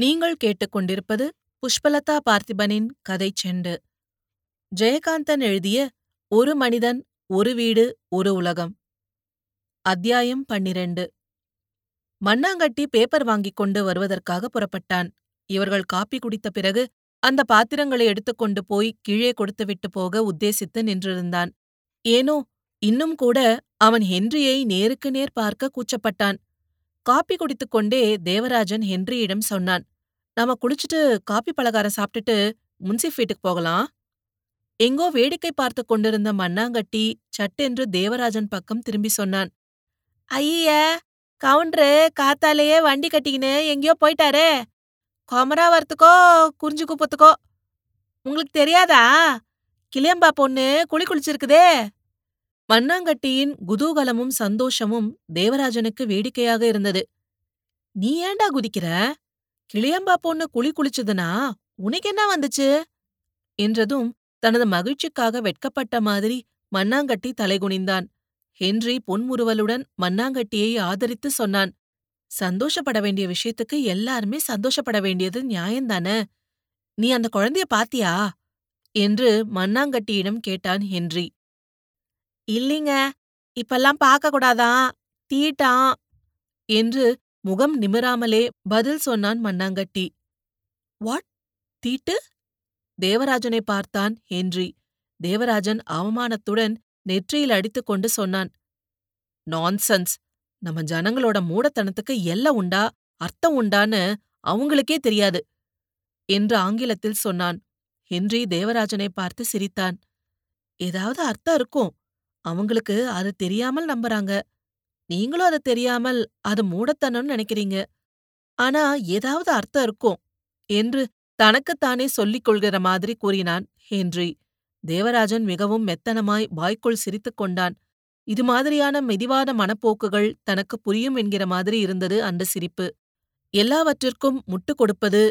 நீங்கள் கேட்டுக்கொண்டிருப்பது புஷ்பலதா பார்த்திபனின் கதை செண்டு. ஜெயகாந்தன் எழுதிய ஒரு மனிதன் ஒரு வீடு ஒரு உலகம் அத்தியாயம் பன்னிரண்டு. மண்ணாங்கட்டி பேப்பர் வாங்கிக் கொண்டு வருவதற்காக புறப்பட்டான். இவர்கள் காப்பி குடித்த பிறகு அந்த பாத்திரங்களை எடுத்துக்கொண்டு போய் கீழே கொடுத்துவிட்டு போக உத்தேசித்து நின்றிருந்தான். ஏனோ இன்னும் கூட அவன் ஹென்ரியை நேருக்கு நேர் பார்க்க கூச்சப்பட்டான். காப்பி குடித்துக் கொண்டே தேவராஜன் ஹென்ரியிடம் சொன்னான் நாம குளிச்சுட்டு காப்பி பலகாரம் சாப்பிட்டுட்டு முன்சிஃப் வீட்டுக்கு போகலாம். எங்கோ வேடிக்கை பார்த்து கொண்டிருந்த மண்ணாங்கட்டி சட்டென்று தேவராஜன் பக்கம் திரும்பி சொன்னான். ஐய கவுண்டரு காத்தாலேயே வண்டி கட்டிக்கின்னு எங்கேயோ போயிட்டாரே. கொமராவரத்துக்கோ குறிஞ்சி குப்பத்துக்கோ. உங்களுக்கு தெரியாதா? கிளியம்பா பொண்ணு குளி குளிச்சிருக்குதே. மண்ணாங்கட்டியின் குதூகலமும் சந்தோஷமும் தேவராஜனுக்கு வேடிக்கையாக இருந்தது. நீ ஏண்டா குதிக்கிற? கிளியம்பா பொண்ணு குளி குளிச்சதுனா உனக்கு என்ன வந்துச்சு? என்றதும் தனது மகிழ்ச்சிக்காக வெட்கப்பட்ட மாதிரி மண்ணாங்கட்டி தலைகுனிந்தான் ஹென்றி பொன்முறுவலுடன் மண்ணாங்கட்டியை ஆதரித்து சொன்னான். சந்தோஷப்பட வேண்டிய விஷயத்துக்கு எல்லாருமே சந்தோஷப்பட வேண்டியது நியாயந்தானே? நீ அந்த குழந்தைய பாத்தியா? என்று மண்ணாங்கட்டியிடம் கேட்டான் ஹென்றி. இல்லீங்க இப்பெல்லாம் பார்க்க கூடாதான் தீட்டான் என்று முகம் நிமிராமலே பதில் சொன்னான் மண்ணாங்கட்டி. வாட்? தீட்டு? தேவராஜனை பார்த்தான் ஹென்றி. தேவராஜன் அவமானத்துடன் நெற்றியில் அடித்துக்கொண்டு சொன்னான். நான்சென்ஸ்! நம்ம ஜனங்களோட மூடத்தனத்துக்கு எல்ல உண்டா? அர்த்தம் உண்டான்னு அவங்களுக்கே தெரியாது என்று ஆங்கிலத்தில் சொன்னான். ஹென்றி தேவராஜனை பார்த்து சிரித்தான். ஏதாவது அர்த்தம் இருக்கும். அவங்களுக்கு அது தெரியாமல் நம்புறாங்க. நீங்களும் அதை தெரியாமல் அது மூடத்தனம்னு நினைக்கிறீங்க. ஆனா ஏதாவது அர்த்தம் இருக்கும் என்று தனக்குத்தானே சொல்லிக் கொள்கிற மாதிரி கூறினான் ஹென்றி. தேவராஜன் மிகவும் மெத்தனமாய் வாய்க்குள் சிரித்துக் கொண்டான். இது மாதிரியான மெதிவான மனப்போக்குகள் தனக்கு புரியும் என்கிற மாதிரி இருந்தது அந்த சிரிப்பு. எல்லாவற்றிற்கும் முட்டு கொடுப்பது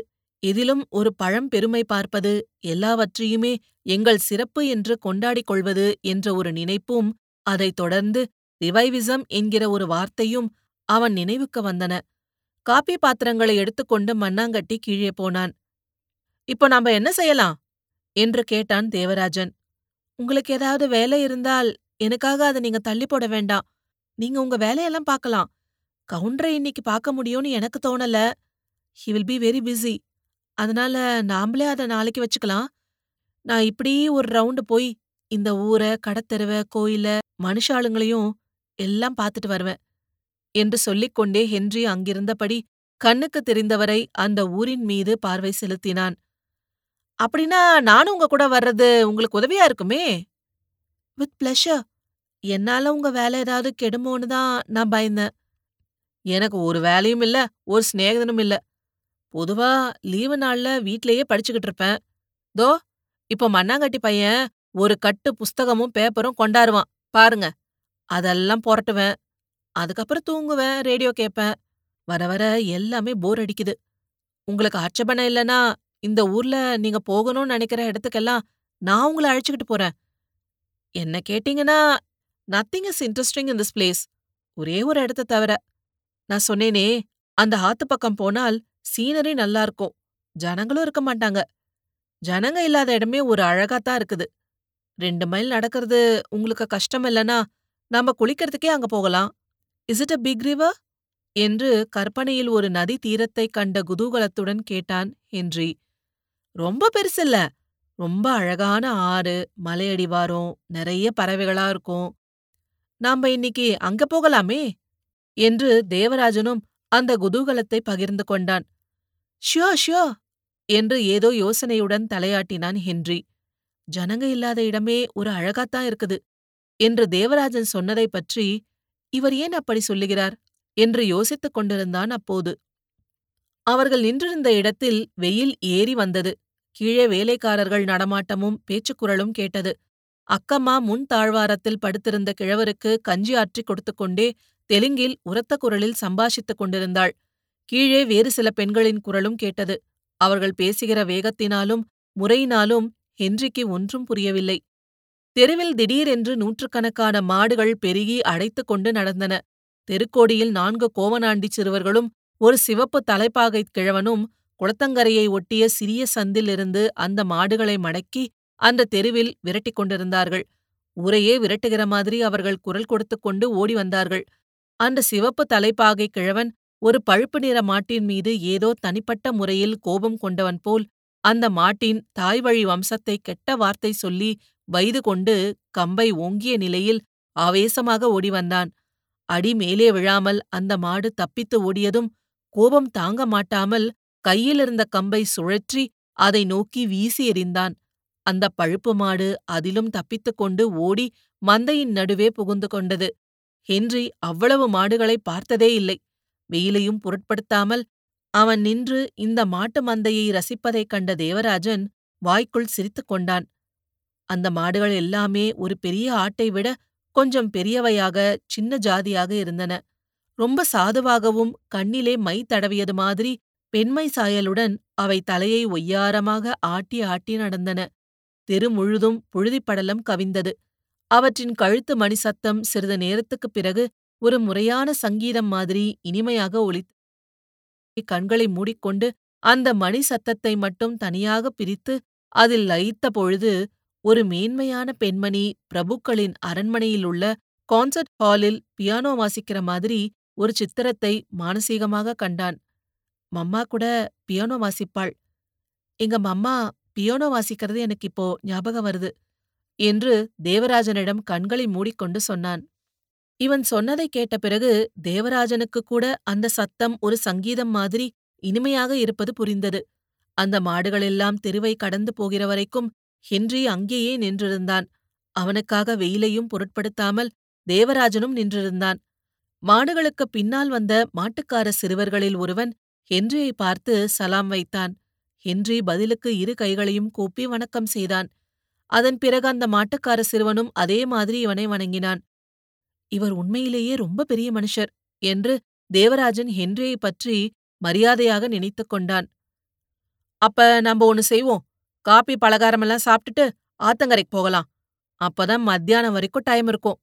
எதிலும் ஒரு பழம் பெருமை பார்ப்பது எல்லாவற்றையுமே எங்கள் சிறப்பு என்று கொண்டாடிக் கொள்வது என்ற ஒரு நினைப்பும் அதைத் தொடர்ந்து ரிவைவிசம் என்கிற ஒரு வார்த்தையும் அவன் நினைவுக்கு வந்தன. காப்பி பாத்திரங்களை எடுத்துக்கொண்டு மண்ணாங்கட்டி கீழே போனான். இப்போ நாம என்ன செய்யலாம்? என்று கேட்டான் தேவராஜன். உங்களுக்கு ஏதாவது வேலை இருந்தால் எனக்காக அதை நீங்க தள்ளி போட வேண்டாம். நீங்க உங்க வேலையெல்லாம் பார்க்கலாம். கவுண்டரை இன்னைக்கு பார்க்க முடியும்னு எனக்கு தோணல. He will be very busy அதனால நாமளே அதை நாளைக்கு வச்சுக்கலாம். நான் இப்படி ஒரு ரவுண்டு போய் இந்த ஊரை கடத்தெருவ கோயில மனுஷாளுங்களையும் எல்லாம் பார்த்துட்டு வருவேன் என்று சொல்லிக்கொண்டே ஹென்றி அங்கிருந்தபடி கண்ணுக்கு தெரிந்தவரை அந்த ஊரின் மீது பார்வை செலுத்தினான். அப்படின்னா நானும் உங்க கூட வர்றது உங்களுக்கு உதவியா இருக்குமே? வித் பிளஷர் என்னால உங்க வேலை ஏதாவது கெடுமோன்னு தான் நான் பயந்தேன். எனக்கு ஒரு வேலையும் இல்ல ஒரு சிநேகிதனும் இல்ல. பொதுவா லீவு நாள்ல வீட்லயே படிச்சுக்கிட்டு இருப்பேன். தோ இப்போ மண்ணாங்கட்டி பையன் ஒரு கட்டு புஸ்தகமும் பேப்பரும் கொண்டாருவான் பாருங்க. அதெல்லாம் புரட்டுவேன். அதுக்கப்புறம் தூங்குவேன் ரேடியோ கேட்பேன். வர வர எல்லாமே போர் அடிக்குது. உங்களுக்கு ஆட்சேபனை இல்லனா இந்த ஊர்ல நீங்க போகணும்னு நினைக்கிற இடத்துக்கெல்லாம் நான் உங்களை அழைச்சுக்கிட்டு போறேன். என்ன கேட்டீங்கன்னா nothing is interesting in this place ஒரே ஒரு இடத்த தவிர. நான் சொன்னேனே அந்த ஆத்து பக்கம் போனால் சீனரி நல்லா இருக்கும். ஜனங்களும் இருக்க மாட்டாங்க. ஜனங்க இல்லாத இடமே ஒரு அழகாத்தான் இருக்குது. ரெண்டு மைல் நடக்கிறது உங்களுக்கு கஷ்டம் இல்லனா நாம குளிக்கிறதுக்கே அங்க போகலாம். Is it a big river என்று கற்பனையில் ஒரு நதி தீரத்தை கண்ட குதூகலத்துடன் கேட்டான் ஹென்றி. ரொம்ப பெருசில்ல ரொம்ப அழகான ஆறு மலையடிவாரம் நிறைய பறவைகளா இருக்கும். நாம இன்னைக்கு அங்க போகலாமே? என்று தேவராஜனும் அந்த குதூகலத்தை பகிர்ந்து கொண்டான். ஷியோ ஷியோ! என்று ஏதோ யோசனையுடன் தலையாட்டினான் ஹென்றி. ஜனங்க இல்லாத இடமே ஒரு அழகாத்தான் இருக்குது. என்று தேவராஜன் சொன்னதை பற்றி இவர் ஏன் அப்படி சொல்லுகிறார்? என்று யோசித்துக் கொண்டிருந்தான் அப்போது. அவர்கள் நின்றிருந்த இடத்தில் வெயில் ஏறி வந்தது. கீழே வேலைக்காரர்கள் நடமாட்டமும் பேச்சுக்குரலும் கேட்டது. அக்கம்மா முன் தாழ்வாரத்தில் படுத்திருந்த கிழவருக்கு கஞ்சி ஆற்றிக் கொடுத்துக்கொண்டே தெலுங்கில் உரத்த குரலில் சம்பாஷித்துக் கொண்டிருந்தாள். கீழே வேறு சில பெண்களின் குரலும் கேட்டது. அவர்கள் பேசுகிற வேகத்தினாலும் முறையினாலும் ஹென்றிக்கு ஒன்றும் புரியவில்லை. தெருவில் திடீரென்று நூற்றுக்கணக்கான மாடுகள் பெருகி அடைத்துக் கொண்டு நடந்தன. தெருக்கோடியில் நான்கு கோவனாண்டி சிறுவர்களும் ஒரு சிவப்பு தலைப்பாகைக் கிழவனும் குளத்தங்கரையை ஒட்டிய சிறிய சந்திலிருந்து அந்த மாடுகளை மடக்கி அந்த தெருவில் விரட்டிக் கொண்டிருந்தார்கள். ஊரையே விரட்டுகிற மாதிரி அவர்கள் குரல் கொடுத்துக் கொண்டு ஓடி வந்தார்கள். அந்த சிவப்பு தலைப்பாகை கிழவன் ஒரு பழுப்பு நிற மாட்டின் மீது ஏதோ தனிப்பட்ட முறையில் கோபம் கொண்டவன் போல் அந்த மாட்டின் தாய்வழி வம்சத்தை கெட்ட வார்த்தை சொல்லி வயது கொண்டு கம்பை ஓங்கிய நிலையில் ஆவேசமாக ஓடி வந்தான் அடி மேலே விழாமல் அந்த மாடு தப்பித்து ஓடியதும் கோபம் தாங்க மாட்டாமல் கையிலிருந்த கம்பை சுழற்றி அதை நோக்கி வீசி எறிந்தான். அந்த பழுப்பு மாடு அதிலும் தப்பித்துக் கொண்டு ஓடி மந்தையின் நடுவே புகுந்து கொண்டது. ஹென்றி அவ்வளவு மாடுகளை பார்த்ததே இல்லை. வெயிலையும் பொருட்படுத்தாமல் அவன் நின்று இந்த மாட்டு மந்தையை ரசிப்பதைக் கண்ட தேவராஜன் வாய்க்குள் சிரித்துக் கொண்டான். அந்த மாடுகள் எல்லாமே ஒரு பெரிய ஆட்டை விட கொஞ்சம் பெரியவையாக சின்ன ஜாதியாக இருந்தன. ரொம்ப சாதுவாகவும் கண்ணிலே மை தடவியது மாதிரி பெண்மை சாயலுடன் அவை தலையை ஒய்யாரமாக ஆட்டி ஆட்டி நடந்தன. தெரு முழுதும் புழுதிப்படலம் கவிந்தது. அவற்றின் கழுத்து மணி சத்தம் சிறிது நேரத்துக்குப் பிறகு ஒரு முறையான சங்கீதம் மாதிரி இனிமையாக ஒலித்தது கண்களை மூடிக்கொண்டு அந்த மணி சத்தத்தை மட்டும் தனியாக பிரித்து அதில் லயித்த பொழுது ஒரு மேன்மையான பெண்மணி பிரபுக்களின் அரண்மனையிலுள்ள கான்சர்ட் ஹாலில் பியானோ வாசிக்கிற மாதிரி ஒரு சித்திரத்தை மானசீகமாக கண்டான். மம்மா கூட பியானோ வாசிப்பாள். எங்க மம்மா பியானோ வாசிக்கிறது எனக்கு இப்போ ஞாபகம் வருது என்று தேவராஜனிடம் கண்களை மூடிக்கொண்டு சொன்னான். இவன் சொன்னதை கேட்ட பிறகு தேவராஜனுக்கு கூட அந்த சத்தம் ஒரு சங்கீதம் மாதிரி இனிமையாக இருப்பது புரிந்தது. அந்த மாடுகளெல்லாம் தெருவை கடந்து போகிற வரைக்கும் ஹென்றி அங்கேயே நின்றிருந்தான். அவனுக்காக வெயிலையும் பொருட்படுத்தாமல் தேவராஜனும் நின்றிருந்தான். மாடுகளுக்கு பின்னால் வந்த மாட்டுக்கார சிறுவர்களில் ஒருவன் ஹென்றியை பார்த்து சலாம் வைத்தான். ஹென்றி பதிலுக்கு இரு கைகளையும் கூப்பி வணக்கம் செய்தான். அதன் பிறகு அந்த மாட்டுக்கார சிறுவனும் அதே மாதிரி இவனை வணங்கினான். இவர் உண்மையிலேயே ரொம்ப பெரிய மனுஷர் என்று தேவராஜன் ஹென்ரியை பற்றி மரியாதையாக நினைத்துக் கொண்டான். அப்ப நம்ம ஒன்னு செய்வோம். காப்பி பலகாரமெல்லாம் சாப்பிட்டுட்டு ஆத்தங்கரைக்கு போகலாம். அப்பதான் மத்தியானம் வரைக்கும் டைம் இருக்கும்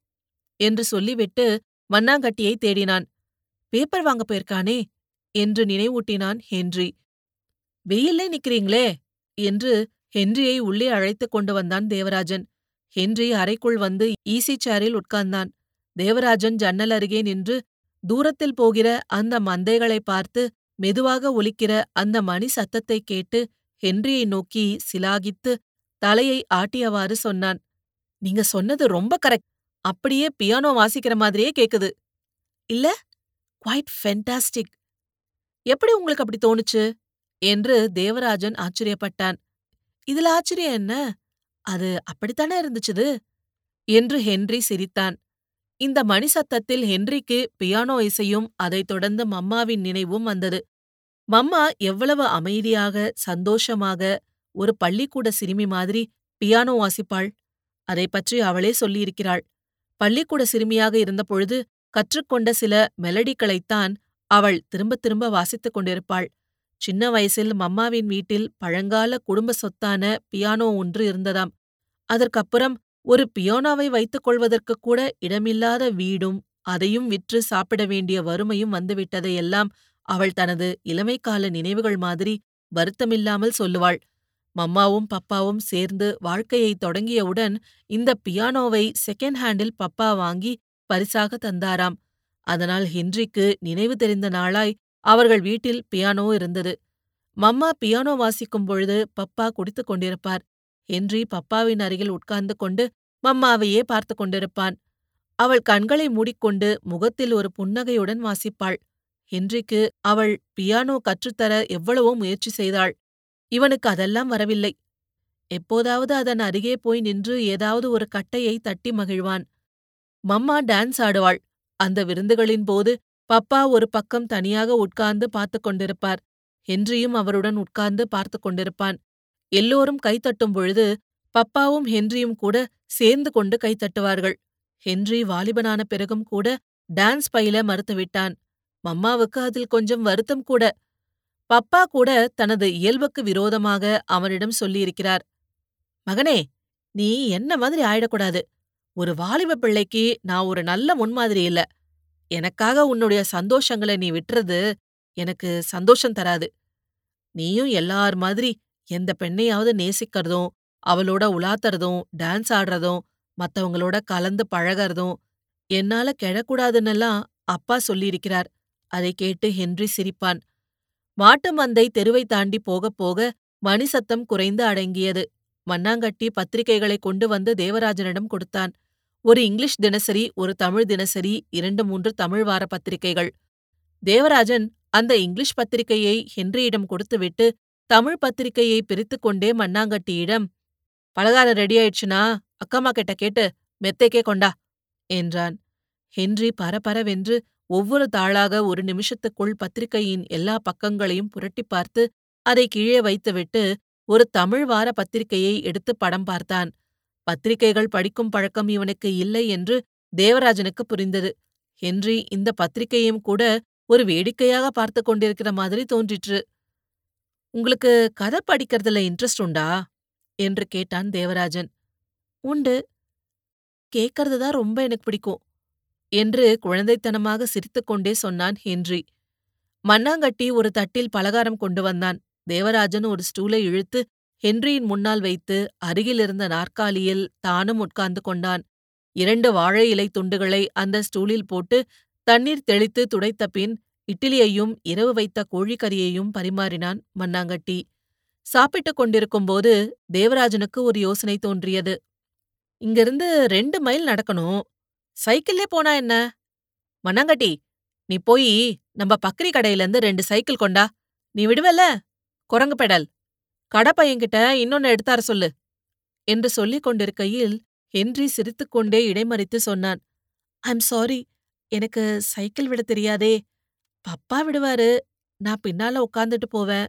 என்று சொல்லிவிட்டு மண்ணாங்கட்டியை தேடினான். பேப்பர் வாங்க போயிருக்கானே என்று நினைவூட்டினான் ஹென்றி. வெயில்லே நிக்கிறீங்களே என்று ஹென்ரியை உள்ளே அழைத்துக் கொண்டு வந்தான் தேவராஜன். ஹென்றி அறைக்குள் வந்து ஈசி சேரில் உட்கார்ந்தான். தேவராஜன் ஜன்னல் அருகே நின்று தூரத்தில் போகிற அந்த மந்தைகளை பார்த்து மெதுவாக ஒலிக்கிற அந்த மணி சத்தத்தை கேட்டு ஹென்ரியை நோக்கி சிலாகித்து தலையை ஆட்டியவாறு சொன்னான் நீங்க சொன்னது ரொம்ப கரெக்ட் அப்படியே பியானோ வாசிக்கிற மாதிரியே கேக்குது. இல்ல குவைட் ஃபென்டாஸ்டிக். எப்படி உங்களுக்கு அப்படி தோணுச்சு? என்று தேவராஜன் ஆச்சரியப்பட்டான். இதுல ஆச்சரியம் என்ன? அது அப்படித்தானே இருந்துச்சுது? என்று ஹென்றி சிரித்தான். இந்த மணி சத்தத்தில் ஹென்றிக்கு பியானோ இசையும் அதைத் தொடர்ந்து மம்மாவின் நினைவும் வந்தது. மம்மா எவ்வளவு அமைதியாக சந்தோஷமாக ஒரு பள்ளிக்கூட சிறுமி மாதிரி பியானோ வாசிப்பாள். அதை பற்றி அவளே சொல்லியிருக்கிறாள். பள்ளிக்கூட சிறுமியாக இருந்தபொழுது கற்றுக்கொண்ட சில மெலடிகளைத்தான் அவள் திரும்ப திரும்ப வாசித்துக் கொண்டிருப்பாள். சின்ன வயசில் மம்மாவின் வீட்டில் பழங்கால குடும்ப சொத்தான பியானோ ஒன்று இருந்ததாம். அதற்கப்புறம் ஒரு பியானோவை வைத்துக் கொள்வதற்குக் கூட இடமில்லாத வீடும் அதையும் விற்று சாப்பிட வேண்டிய வறுமையும் வந்துவிட்டதையெல்லாம் அவள் தனது இளமைக்கால நினைவுகள் மாதிரி வருத்தமில்லாமல் சொல்லுவாள். மம்மாவும் பப்பாவும் சேர்ந்து வாழ்க்கையை தொடங்கியவுடன் இந்த பியானோவை செகண்ட் ஹேண்டில் பப்பா வாங்கி பரிசாக தந்தாராம். அதனால் ஹென்றிக்கு நினைவு தெரிந்த நாளாய் அவர்கள் வீட்டில் பியானோ இருந்தது. மம்மா பியானோ வாசிக்கும் பொழுது பப்பா குடித்துக் கொண்டிருப்பார். ஹென்றி பப்பாவின் அருகில் உட்கார்ந்து கொண்டு மம்மாவையே பார்த்து கொண்டிருப்பான். அவள் கண்களை மூடிக்கொண்டு முகத்தில் ஒரு புன்னகையுடன் வாசிப்பாள். ஹென்றிக்கு அவள் பியானோ கற்றுத்தர எவ்வளவோ முயற்சி செய்தாள். இவனுக்கு அதெல்லாம் வரவில்லை. எப்போதாவது அதன் அருகே போய் நின்று ஏதாவது ஒரு கட்டையை தட்டி மகிழ்வான். மம்மா டான்ஸ் ஆடுவாள். அந்த விருந்துகளின் போது பப்பா ஒரு பக்கம் தனியாக உட்கார்ந்து பார்த்து கொண்டிருப்பார். ஹென்ரியும் அவருடன் உட்கார்ந்து பார்த்து கொண்டிருப்பான். எல்லோரும் கைத்தட்டும் பொழுது பப்பாவும் ஹென்ரியும் கூட சேர்ந்து கொண்டு கைத்தட்டுவார்கள் ஹென்றி வாலிபனான பிறகும் கூட டான்ஸ் பயில மறுத்துவிட்டான். மம்மாவுக்கு அதில் கொஞ்சம் வருத்தம் கூட. பப்பா கூட தனது இயல்புக்கு விரோதமாக அவனிடம் சொல்லியிருக்கிறார். மகனே நீ என்ன மாதிரி ஆயிடக்கூடாது? ஒரு வாலிப பிள்ளைக்கு நான் ஒரு நல்ல முன்மாதிரி இல்ல. எனக்காக உன்னுடைய சந்தோஷங்களை நீ விட்டுறது எனக்கு சந்தோஷம் தராது. நீயும் எல்லார் மாதிரி எந்த பெண்ணையாவது நேசிக்கிறதும் அவளோட உலாத்துறதும் டான்ஸ் ஆடுறதும் மத்தவங்களோட கலந்து பழகறதும் என்னால கெடக்கூடாதுன்னெல்லாம் அப்பா சொல்லியிருக்கிறார். அதை கேட்டு ஹென்றி சிரிப்பான். மாட்டு மந்தை தெருவை தாண்டி போகப் போக மணி சத்தம் குறைந்து அடங்கியது. மண்ணாங்கட்டி பத்திரிகைகளை கொண்டு வந்து தேவராஜனிடம் கொடுத்தான். ஒரு இங்கிலீஷ் தினசரி ஒரு தமிழ் தினசரி இரண்டு மூன்று தமிழ் வார பத்திரிகைகள். தேவராஜன் அந்த இங்கிலீஷ் பத்திரிகையை ஹென்ரியிடம் கொடுத்துவிட்டு தமிழ் பத்திரிகையை பிரித்துக் கொண்டே மண்ணாங்கட்டியிடம் பலகாரம் ரெடி ஆயிடுச்சுனா அக்கம்மா கிட்ட கேட்டு மெத்தைக்கே கொண்டா என்றான். ஹென்றி பரபரவென்று ஒவ்வொரு தாளாக ஒரு நிமிஷத்துக்குள் பத்திரிகையின் எல்லா பக்கங்களையும் புரட்டிப் பார்த்து அதை கீழே வைத்துவிட்டு ஒரு தமிழ் வார பத்திரிகையை எடுத்து படம் பார்த்தான். பத்திரிகைகள் படிக்கும் பழக்கம் இவனுக்கு இல்லை என்று தேவராஜனுக்கு புரிந்தது. ஹென்றி இந்த பத்திரிகையும் கூட ஒரு வேடிக்கையாக பார்த்து கொண்டிருக்கிற மாதிரி தோன்றிற்று. உங்களுக்கு கதை படிக்கிறதுல இன்ட்ரெஸ்ட் உண்டா? என்று கேட்டான் தேவராஜன். உண்டு. கேக்கறது தான் ரொம்ப எனக்கு பிடிக்கும். என்று குழந்தைத்தனமாக சிரித்துக்கொண்டே சொன்னான் ஹென்றி. மண்ணாங்கட்டி ஒரு தட்டில் பலகாரம் கொண்டு வந்தான். தேவராஜன் ஒரு ஸ்டூலை இழுத்து ஹென்ரியின் முன்னால் வைத்து அருகிலிருந்த நாற்காலியில் தானும் உட்கார்ந்து கொண்டான். இரண்டு வாழை இலை துண்டுகளை அந்த ஸ்டூலில் போட்டு தண்ணீர் தெளித்து துடைத்த பின் இட்லியையும் இரவு வைத்த கோழிக்கறியையும் பரிமாறினான் மண்ணாங்கட்டி. சாப்பிட்டுக் கொண்டிருக்கும்போது தேவராஜனுக்கு ஒரு யோசனை தோன்றியது. இங்கிருந்து ரெண்டு மைல் நடக்கணும். சைக்கிள்லே போனா என்ன? மண்ணாங்கட்டி நீ போய் நம்ம பக்கரி கடையிலேருந்து ரெண்டு சைக்கிள் கொண்டா. நீ விடுவல குரங்கு பெடல். கடப்பையன்கிட்ட இன்னொன்னு எடுத்தார சொல்லு. என்று சொல்லிக் கொண்டிருக்கையில் ஹென்றி சிரித்துக்கொண்டே இடைமறித்து சொன்னான். ஐம் சாரி எனக்கு சைக்கிள் விட தெரியாதே. பப்பா விடுவாரு. நான் பின்னால உட்காந்துட்டு போவேன்.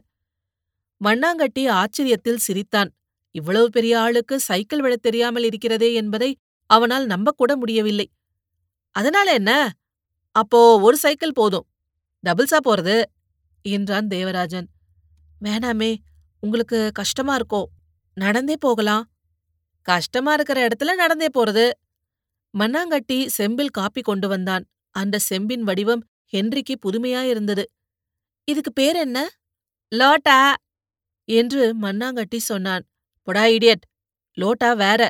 மண்ணாங்கட்டி ஆச்சரியத்தில் சிரித்தான். இவ்வளவு பெரிய ஆளுக்கு சைக்கிள் விடத் தெரியாமல் இருக்கிறதே என்பதை அவனால் நம்பக்கூட முடியவில்லை. அதனால என்ன? அப்போ ஒரு சைக்கிள் போதும். டபுள்ஸா போறது? என்றான் தேவராஜன். வேணாமே உங்களுக்கு கஷ்டமா இருக்கோ? நடந்தே போகலாம். கஷ்டமா இருக்கிற இடத்துல நடந்தே போறது. மண்ணாங்கட்டி செம்பில் காப்பி கொண்டு வந்தான். அந்த செம்பின் வடிவம் ஹென்றிக்கு புதுமையாயிருந்தது இதுக்கு பேர் என்ன? லோட்டா! என்று மண்ணாங்கட்டி சொன்னான். பொடா இடியட்! லோட்டா வேற.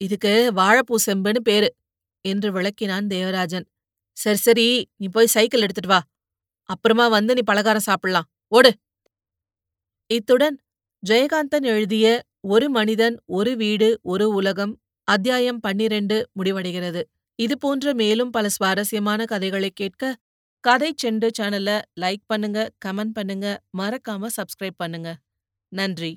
இதுக்கு வாழைப்பூ செம்புன்னு பேரு. என்று விளக்கினான் தேவராஜன். சரி சரி நீ போய் சைக்கிள் எடுத்துட்டு வா. அப்புறமா வந்து நீ பலகாரம் சாப்பிடலாம். ஓடு. இத்துடன் ஜெயகாந்தன் எழுதிய ஒரு மனிதன் ஒரு வீடு ஒரு உலகம் அத்தியாயம் பன்னிரண்டு முடிவடைகிறது. இது போன்ற மேலும் பல சுவாரஸ்யமான கதைகளை கேட்க கதை செண்டு சேனலை லைக் பண்ணுங்க கமெண்ட் பண்ணுங்க மறக்காம சப்ஸ்கிரைப் பண்ணுங்க. நன்றி.